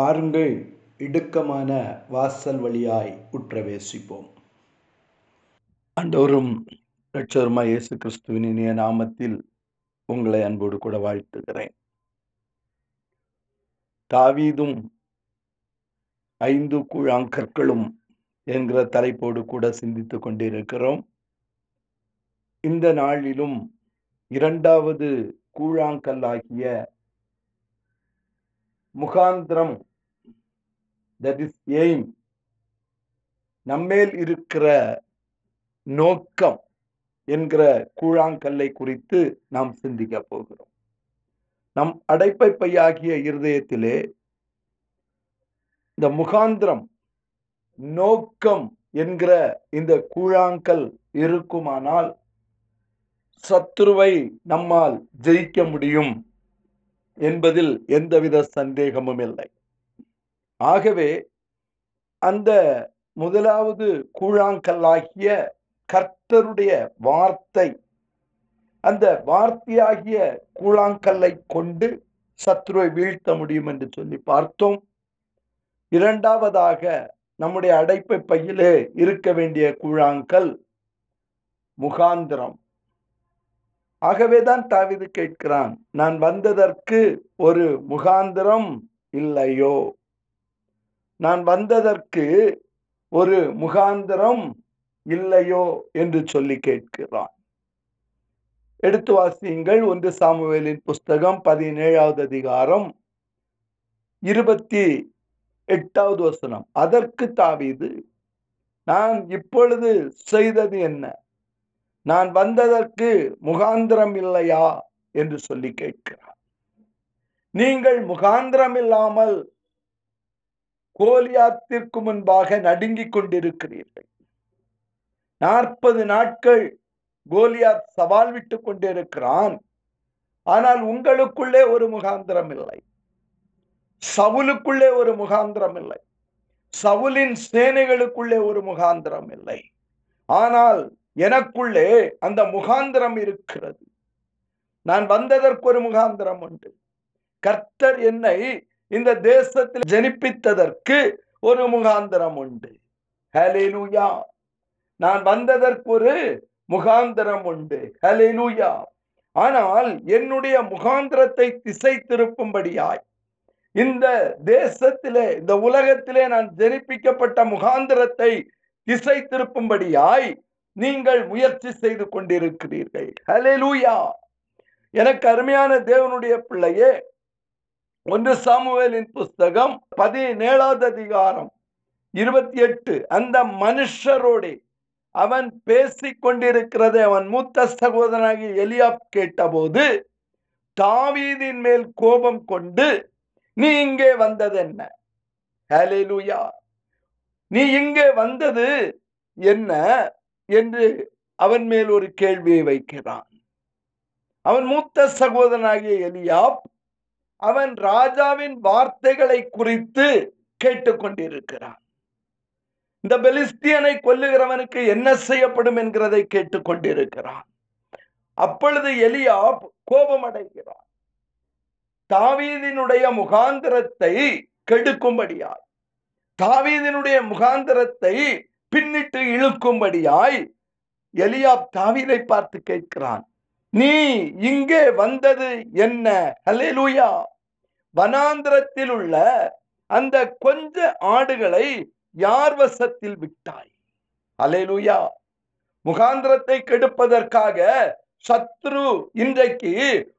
பாருங்கள் இடுக்கமான வாசல் வழியாய் உற்றவேசிப்போம். அண்டோரும் இரட்சகருமாய் இயேசு கிறிஸ்துவின் இனிய நாமத்தில் உங்களை அன்போடு கூட வாழ்த்துகிறேன். தாவீதும் ஐந்து கூழாங்கற்களும் என்கிற தலைப்போடு கூட சிந்தித்துக் கொண்டிருக்கிறோம். இந்த நாளிலும் இரண்டாவது கூழாங்கல்லாகிய முகாந்திரம் தட் இஸ் எய்ம் நம்மேல் இருக்கிற நோக்கம் என்கிற கூழாங்கல்லை குறித்து நாம் சிந்திக்க போகிறோம். நம் அடைப்பை பையாகிய இருதயத்திலே இந்த முகாந்திரம் நோக்கம் என்கிற இந்த கூழாங்கல் இருக்குமானால் சத்துருவை நம்மால் ஜெயிக்க முடியும் என்பதில் எந்தவித சந்தேகமும் இல்லை ஆகவே அந்த முதலாவது கூழாங்கல்லாகிய கர்த்தருடைய வார்த்தை அந்த வார்த்தையாகிய கூழாங்கல்லை கொண்டு சத்ருவை வீழ்த்த முடியும் என்று சொல்லி பார்த்தோம். இரண்டாவதாக நம்முடைய அடைப்பை பையிலே இருக்க வேண்டிய கூழாங்கல் முகாந்திரம். ஆகவேதான் தாவிது கேட்கிறான் நான் வந்ததற்கு ஒரு முகாந்திரம் இல்லையோ? நான் வந்ததற்கு ஒரு முகாந்திரம் இல்லையோ என்று சொல்லி கேட்கிறான். எடுத்து வாசியுங்கள். ஒன்று சாமுவேலின் புஸ்தகம் பதினேழாவது அதிகாரம் இருபத்தி எட்டாவது வசனம். அதற்கு தாவீது நான் இப்பொழுது செய்தது என்ன? நான் வந்ததற்கு முகாந்திரம் இல்லையா? என்று சொல்லி கேட்கிறார் நீங்கள் முகாந்திரம் இல்லாமல் கோலியாத்திற்கு முன்பாக நடுங்கிக் கொண்டிருக்கிறீர்கள். நாற்பது நாட்கள் கோலியாத் சவால் விட்டு கொண்டிருக்கிறான். ஆனால் உங்களுக்குள்ளே ஒரு முகாந்திரம் இல்லை. சவுலுக்குள்ளே ஒரு முகாந்திரம் இல்லை. சவுலின் சேனைகளுக்குள்ளே ஒரு முகாந்திரம் இல்லை. ஆனால் எனக்குள்ளே அந்த முகாந்திரம் இருக்கிறது. நான் வந்ததற்கு ஒரு முகாந்திரம் உண்டு. கர்த்தர் என்னை இந்த தேசத்தில் ஜனிப்பித்ததற்கு ஒரு முகாந்திரம் உண்டு. ஹலேலூயா நான் வந்ததற்கு ஒரு முகாந்திரம் உண்டு. ஹலேலூயா ஆனால் என்னுடைய முகாந்திரத்தை திசை திருப்பும்படியாய் இந்த தேசத்திலே இந்த உலகத்திலே நான் ஜனிப்பிக்கப்பட்ட முகாந்திரத்தை திசை திருப்பும்படியாய் நீங்கள் முயற்சி செய்து கொண்டிருக்கிறீர்கள். ஹலேலூயா எனக்கு அருமையான தேவனுடைய பிள்ளையே ஒன்று சாமுவேலின் புஸ்தகம் பதினேழாவது அதிகாரம். இருபத்தி எட்டு. அந்த மனுஷரோடு அவன் பேசிக் கொண்டிருக்கிறதை அவன் மூத்த சகோதரனாகி எலியாப் கேட்டபோது தாவீதின் மேல் கோபம் கொண்டு நீ இங்கே வந்தது என்ன? ஹலேலூயா நீ இங்கே வந்தது என்ன? என்று அவன் மேல் ஒரு கேள்வியை வைக்கிறான். அவன் மூத்த சகோதரனாகிய எலியாப் அவன் ராஜாவின் வார்த்தைகளை குறித்து கேட்டுக்கொண்டிருக்கிறான். இந்த பெலிஸ்தியனை கொல்லுகிறவனுக்கு என்ன செய்யப்படும் என்கிறதை கேட்டுக்கொண்டிருக்கிறான். அப்பொழுது எலியாப் கோபம் அடைகிறான் தாவீதினுடைய முகாந்திரத்தை கெடுக்கும்படியாய் தாவீதினுடைய முகாந்திரத்தை பின்னிட்டு இழுக்கும்படியாய் எலியாப் தாவீதை பார்த்து கேட்கிறான். நீ இங்கே வந்தது என்ன? ஹலேலூயா வனாந்திரத்தில் உள்ள அந்த கொஞ்ச ஆடுகளை யார் வசத்தில் விட்டாய்? அலேலுயா முகாந்திரத்தை கெடுப்பதற்காக சத்ரு இன்றைக்கு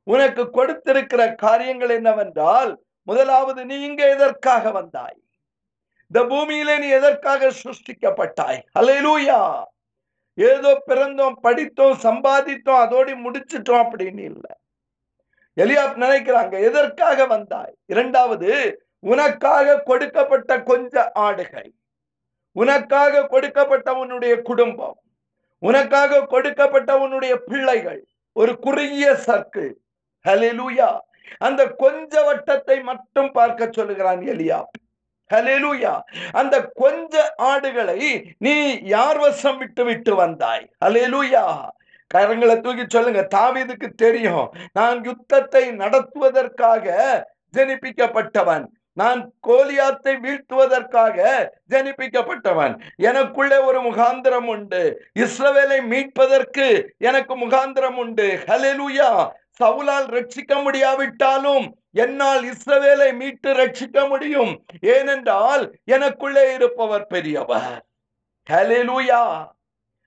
உனக்கு கொடுத்திருக்கிற காரியங்கள் என்னவென்றால் முதலாவது நீ இங்கே எதற்காக வந்தாய்? இந்த பூமியிலே நீ எதற்காக சிருஷ்டிக்கப்பட்டாய்? அலையலூயா ஏதோ பிறந்தோம் படித்தோம் சம்பாதித்தோம் அதோடு முடிச்சிட்டோம் அப்படின்னு இல்லை. எலியாப் நினைக்கிறாங்க எதற்காக வந்தாய்? இரண்டாவது உனக்காக கொடுக்கப்பட்ட கொஞ்ச ஆடுகள் உனக்காக கொடுக்கப்பட்ட உன்னுடைய குடும்பம் உனக்காக கொடுக்கப்பட்ட உன்னுடைய பிள்ளைகள் ஒரு குறுகிய சர்க்கிள். ஹலிலூயா அந்த கொஞ்ச வட்டத்தை மட்டும் பார்க்க சொல்லுகிறான் எலியாப். ஹலெலுயா அந்த கொஞ்ச ஆடுகளை நீ யார் வசம் விட்டு விட்டு வந்தாய்? ஹலெலுயா கரங்களை தூக்கி சொல்லுங்க தாவீதுக்கு தெரியும். நான் யுத்தத்தை நடத்துவதற்காக ஜனிப்பிக்கப்பட்டவன். நான் கோலியாத்தை வீழ்த்துவதற்காக ஜனிப்பிக்கப்பட்டவன். எனக்குள்ளே ஒரு முகாந்திரம் உண்டு. இஸ்ரவேலை மீட்பதற்கு எனக்கு முகாந்திரம் உண்டு. ஹலெலுயா சவுலால் ரட்சிக்க முடியாவிட்டாலும் என்னால் இஸ்ரவேலை மீட்டு ரட்சிக்க முடியும். ஏனென்றால் எனக்குள்ளே இருப்பவர் பெரியவர். ஹalleluya.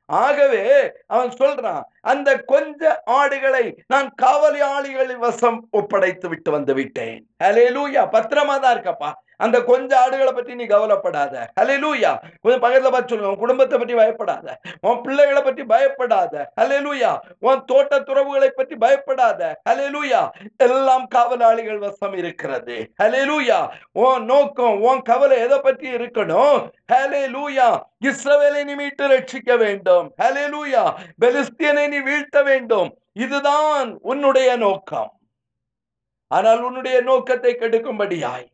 ஆகவே அவன் சொல்றான் அந்த கொஞ்ச ஆடுகளை நான் காவலாளிகளின் வசம் ஒப்படைத்து விட்டு வந்து விட்டேன். ஹalleluya. பத்திரமா தான் இருக்கப்பா. அந்த கொஞ்ச ஆடுகளை பற்றி நீ கவலைப்படாத. லூயா கொஞ்சம் பக்கத்துல பார்த்து சொல்லுங்க. உன் குடும்பத்தை பற்றி பயப்படாத. உன் பிள்ளைகளை பற்றி பயப்படாத. ஹalleluya உன் தோட்ட துறவுகளை பற்றி பயப்படாத. ஹalleluya எல்லாம் காவலாளிகள் வசம் இருக்கிறது. ஹalleluya உன் நோக்கம் உன் கவலை எதை பற்றி இருக்கணும்? ஹலே லூயா இஸ்ரவேலை நீ மீட்டு ரட்சிக்க வேண்டும். லூயா பெலிஸ்தியனை நீ வீழ்த்த வேண்டும். இதுதான் உன்னுடைய நோக்கம். ஆனால் உன்னுடைய நோக்கத்தை கெடுக்கும்படியாய்.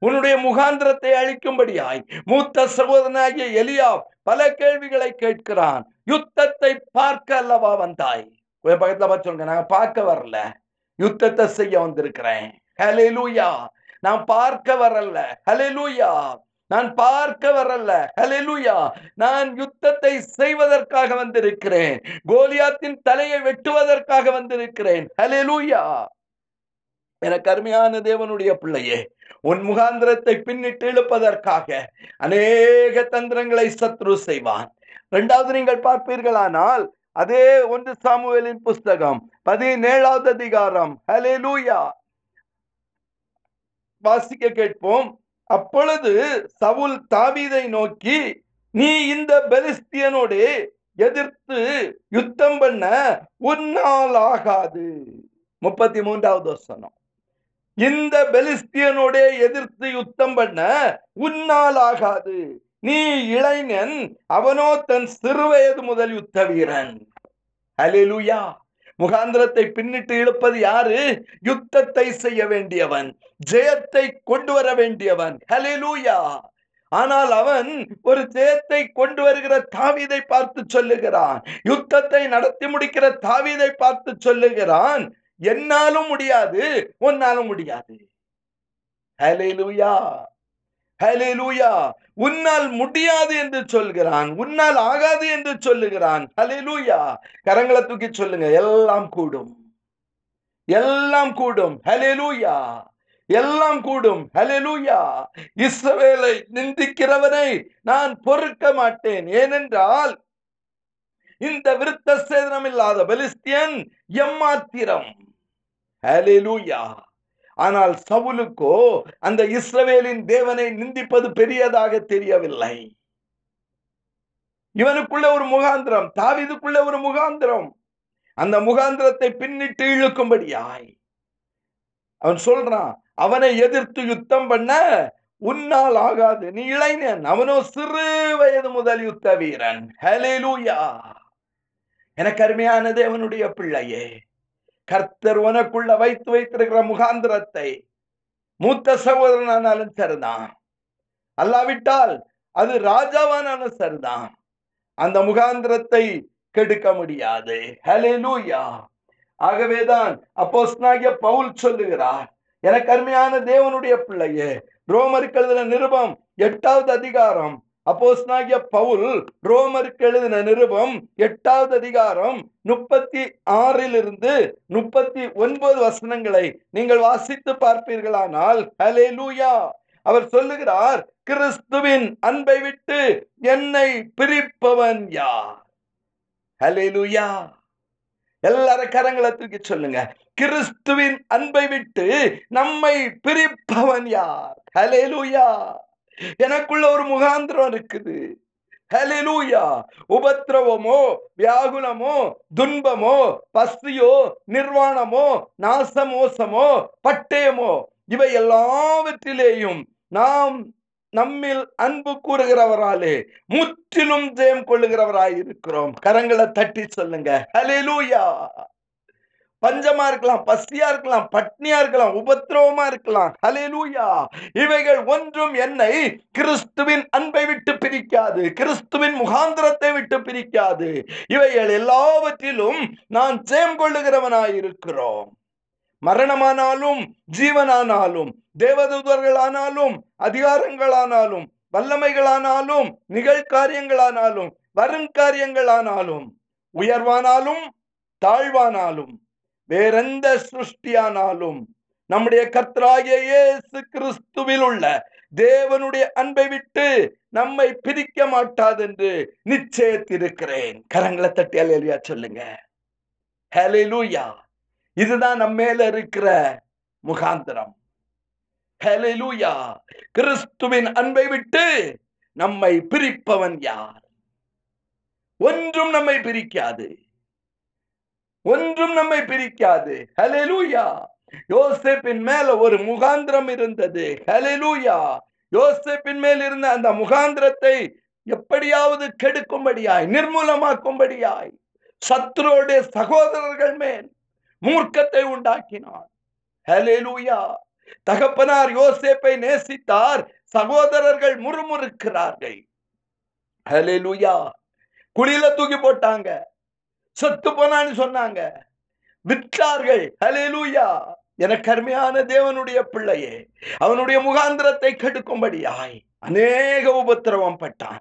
உன்னுடைய முகாந்திரத்தை அழிக்கும்படியாய் மூத்த சகோதரனாகிய எலியா பல கேள்விகளை கேட்கிறான். யுத்தத்தை பார்க்க அல்லவா வந்தாய்? கொஞ்சம் பக்கத்துல பார்த்து சொல்லுங்க. நாங்க பார்க்க வரல. யுத்தத்தை செய்ய வந்திருக்கிறேன். ஹalleluya. நான் பார்க்க வரல. ஹalleluya. நான் பார்க்க வரல. ஹலெலுயா நான் யுத்தத்தை செய்வதற்காக வந்திருக்கிறேன். கோலியாத்தின் தலையை வெட்டுவதற்காக வந்திருக்கிறேன். ஹலெலுயா எனக்கு அருமையான தேவனுடைய பிள்ளையே உன் முகாந்திரத்தை பின்னிட்டு இழுப்பதற்காக அநேக தந்திரங்களை சத்ரு செய்வான். இரண்டாவது நீங்கள் பார்ப்பீர்களானால் அதே ஒன்று சாமுவேலின் புஸ்தகம் பதினேழாவது அதிகாரம். ஹalleluya. வாசிக்க கேட்போம். அப்பொழுது சவுல் தாவீதை நோக்கி நீ இந்த பெலிஸ்தியனோடு எதிர்த்து யுத்தம் பண்ண உன்னால் ஆகாது. முப்பத்தி மூன்றாவது வசனம். இந்த பெலிஸ்தியனோட எதிர்த்து யுத்தம் பண்ண உன்னால் ஆகாது. நீ இளைஞன் அவனோ தன் சிறுவயது முதல் யுத்த வீரன். அலிலுயா முகாந்திரத்தை பின்னிட்டு இழுப்பது யாரு? யுத்தத்தை செய்ய வேண்டியவன் ஜெயத்தை கொண்டு வர வேண்டியவன். ஹலிலூயா ஆனால் அவன் ஒரு ஜெயத்தை கொண்டு வருகிற தாவீதை பார்த்து சொல்லுகிறான். யுத்தத்தை நடத்தி முடிக்கிற தாவீதை பார்த்து சொல்லுகிறான். என்னாலும் முடியாது உன்னாலும் முடியாது. ஹalleluya ஹalleluya உன்னால் முடியாது என்று சொல்கிறான் உன்னால் ஆகாது என்று சொல்லுகிறான். ஹalleluya கரங்களை தூக்கி சொல்லுங்க எல்லாம் கூடும். எல்லாம் கூடும். ஹalleluya எல்லாம் கூடும். ஹalleluya இஸ்ரவேலை நிந்திக்கிறவனை நான் பொறுக்க மாட்டேன். ஏனென்றால் இந்த விருத்த சேதனம் இல்லாத பெலிஸ்தியன் எம்மாத்திரம் ஹalleluya ஆனால் சவுலுக்கோ அந்த இஸ்ரவேலின் தேவனை நிந்திப்பது பெரியதாக தெரியவில்லை. இவனுக்குள்ள ஒரு முகாந்திரம் தாவிதுக்குள்ள ஒரு முகாந்திரம். அந்த முகாந்திரத்தை பின்னிட்டு இழுக்கும்படியாய். அவன் சொல்றான் அவனை எதிர்த்து யுத்தம் பண்ண உன்னால் ஆகாது. நீ இளைஞன் அவனோ சிறு வயது முதல் யுத்த வீரன். ஹalleluya எனக்கு அருமையான தேவனுடைய பிள்ளையே கர்த்தர் உனக்குள்ள வைத்து வைத்திருக்கிற முகாந்திரத்தை மூத்த சகோதரனானாலும் சரிதான். அல்லாவிட்டால் அது ராஜாவானாலும் சரிதான். அந்த முகாந்திரத்தை கெடுக்க முடியாது. ஹalleluya. ஆகவேதான் அப்போஸ்தலனாகிய பவுல் சொல்லுகிறார் எனக்கு அருமையான தேவனுடைய பிள்ளையே ரோமருக்கு எழுதின நிருபம் எட்டாவது அதிகாரம் அப்போஸ்னாகிய பவுல் ரோமருக்கு எழுதின நிருபம் எட்டாவது அதிகாரம் முப்பத்தி ஆறிலிருந்து முப்பத்தி ஒன்பது வசனங்களை நீங்கள் வாசித்து பார்ப்பீர்களானால் ஹalleluya. அவர் சொல்லுகிறார் கிறிஸ்துவின் அன்பை விட்டு என்னை பிரிப்பவன் யார்? ஹalleluya. எல்லாரும் கரங்களை தூக்கி சொல்லுங்க. கிறிஸ்துவின் அன்பை விட்டு நம்மை பிரிப்பவன் யார்? ஹalleluya. எனக்குள்ள ஒரு முகாந்திரம் இருக்குது. ஹலிலூயா உபத்திரவமோ வியாகுலமோ துன்பமோ பசியோ நிர்வாணமோ நாசமோசமோ பட்டயமோ இவை எல்லாவற்றிலேயும் நாம் நம்மில் அன்பு கூறுகிறவராலே முற்றிலும் ஜெயம் கொள்ளுகிறவராய் இருக்கிறோம் கரங்களை தட்டி சொல்லுங்க. ஹலிலூயா பஞ்சமா இருக்கலாம் பசியா இருக்கலாம் பட்னியா இருக்கலாம் உபத்திரவமா இருக்கலாம். ஹலெலூயா இவைகள் ஒன்றும் என்னை கிறிஸ்துவின் அன்பை விட்டு பிரிக்காது கிறிஸ்துவின் முகாந்திரத்தை விட்டு பிரிக்காது. இவைகள் எல்லாவற்றிலும் நான் ஜெயம் இருக்கிறோம். மரணமானாலும் ஜீவனானாலும் தேவதூதர்களானாலும் அதிகாரங்களானாலும் வல்லமைகளானாலும் நிகழ்காரியங்களானாலும் வருங்காரியங்களானாலும் உயர்வானாலும் தாழ்வானாலும் வேறெந்த சிருஷ்டியானாலும் நம்முடைய கர்த்தராகிய இயேசு கிறிஸ்துவில் உள்ள தேவனுடைய அன்பை விட்டு நம்மை பிரிக்க மாட்டாது என்று நிச்சயத்திருக்கிறேன். கரங்களை தட்டி அலையா சொல்லுங்க. இதுதான் நம்ம மேல இருக்கிற முகாந்திரம். ஹalleluya கிறிஸ்துவின் அன்பை விட்டு நம்மை பிரிப்பவன் யார்? ஒன்றும் நம்மை பிரிக்காது. ஒன்றும் நம்மை பிரிக்காது. ஹலெலூயா யோசேப்பின் மேல ஒரு முகாந்திரம் இருந்தது. ஹலெலூயா யோசேப்பின் மேல் இருந்த அந்த முகாந்திரத்தை எப்படியாவது கெடுக்கும்படியாய் நிர்மூலமாக்கும்படியாய் சத்ருடைய சகோதரர்கள் மேல் மூர்க்கத்தை உண்டாக்கினார். ஹலெலூயா தகப்பனார் யோசேப்பை நேசித்தார் சகோதரர்கள் முறுமுறுக்கிறார்கள். ஹalleluya. குழியில தூக்கி போட்டாங்க. சொத்து போனான்னு சொன்னாங்க. விற்றார்கள். லூயா எனக்கு அருமையான தேவனுடைய பிள்ளையே அவனுடைய முகாந்திரத்தை கெடுக்கும்படியாய் அநேக உபத்திரவம் பட்டான்.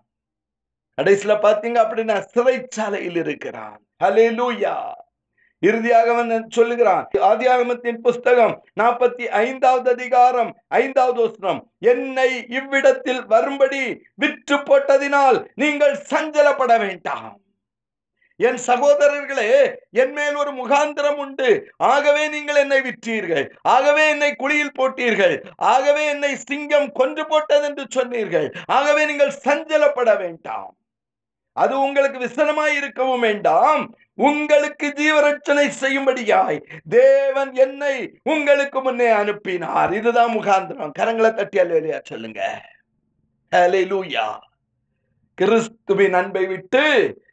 கடைசியில பாத்தீங்க அப்படின்னா சிறைச்சாலையில் இருக்கிறான். ஹalleluya. இறுதியாக அவன் சொல்லுகிறான்? ஆதியாகமத்தின் புஸ்தகம் நாற்பத்தி ஐந்தாவது அதிகாரம் ஐந்தாவது வசனம் என்னை இவ்விடத்தில் வரும்படி விற்று போட்டதினால் நீங்கள் சஞ்சலப்பட வேண்டாம். என் சகோதரர்களே என் மேல் ஒரு முகாந்திரம் உண்டு. ஆகவே நீங்கள் என்னை விற்றீர்கள். ஆகவே என்னை குழியில் போட்டீர்கள். ஆகவே என்னை சிங்கம் கொன்று போட்டது என்று சொன்னீர்கள். ஆகவே நீங்கள் சஞ்சலப்பட வேண்டாம். அது உங்களுக்கு விசனமாய் இருக்கவும் வேண்டாம். உங்களுக்கு ஜீவரட்சணை செய்யும்படியாய் தேவன் என்னை உங்களுக்கு முன்னே அனுப்பினார். இதுதான் முகாந்திரம். கரங்களை தட்டி அல்லையா சொல்லுங்க. கிறிஸ்துவின் அன்பை விட்டு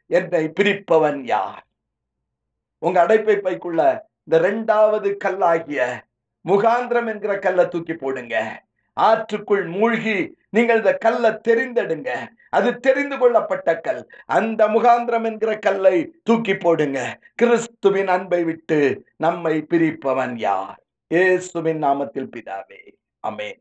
என்னை பிரிப்பவன் யார்? உங்க அடைப்பை பைக்குள்ள இந்த இரண்டாவது கல்லாகிய முகாந்திரம் என்கிற கல்லை தூக்கி போடுங்க. ஆற்றுக்குள் மூழ்கி நீங்கள் இந்த கல்லை தெரிந்தெடுங்க. அது தெரிந்து கொள்ளப்பட்ட கல். அந்த முகாந்திரம் என்கிற கல்லை தூக்கி போடுங்க. கிறிஸ்துவின் அன்பை விட்டு நம்மை பிரிப்பவன் யார்? ஏசுவின் நாமத்தில் பிதாவே. அமேன்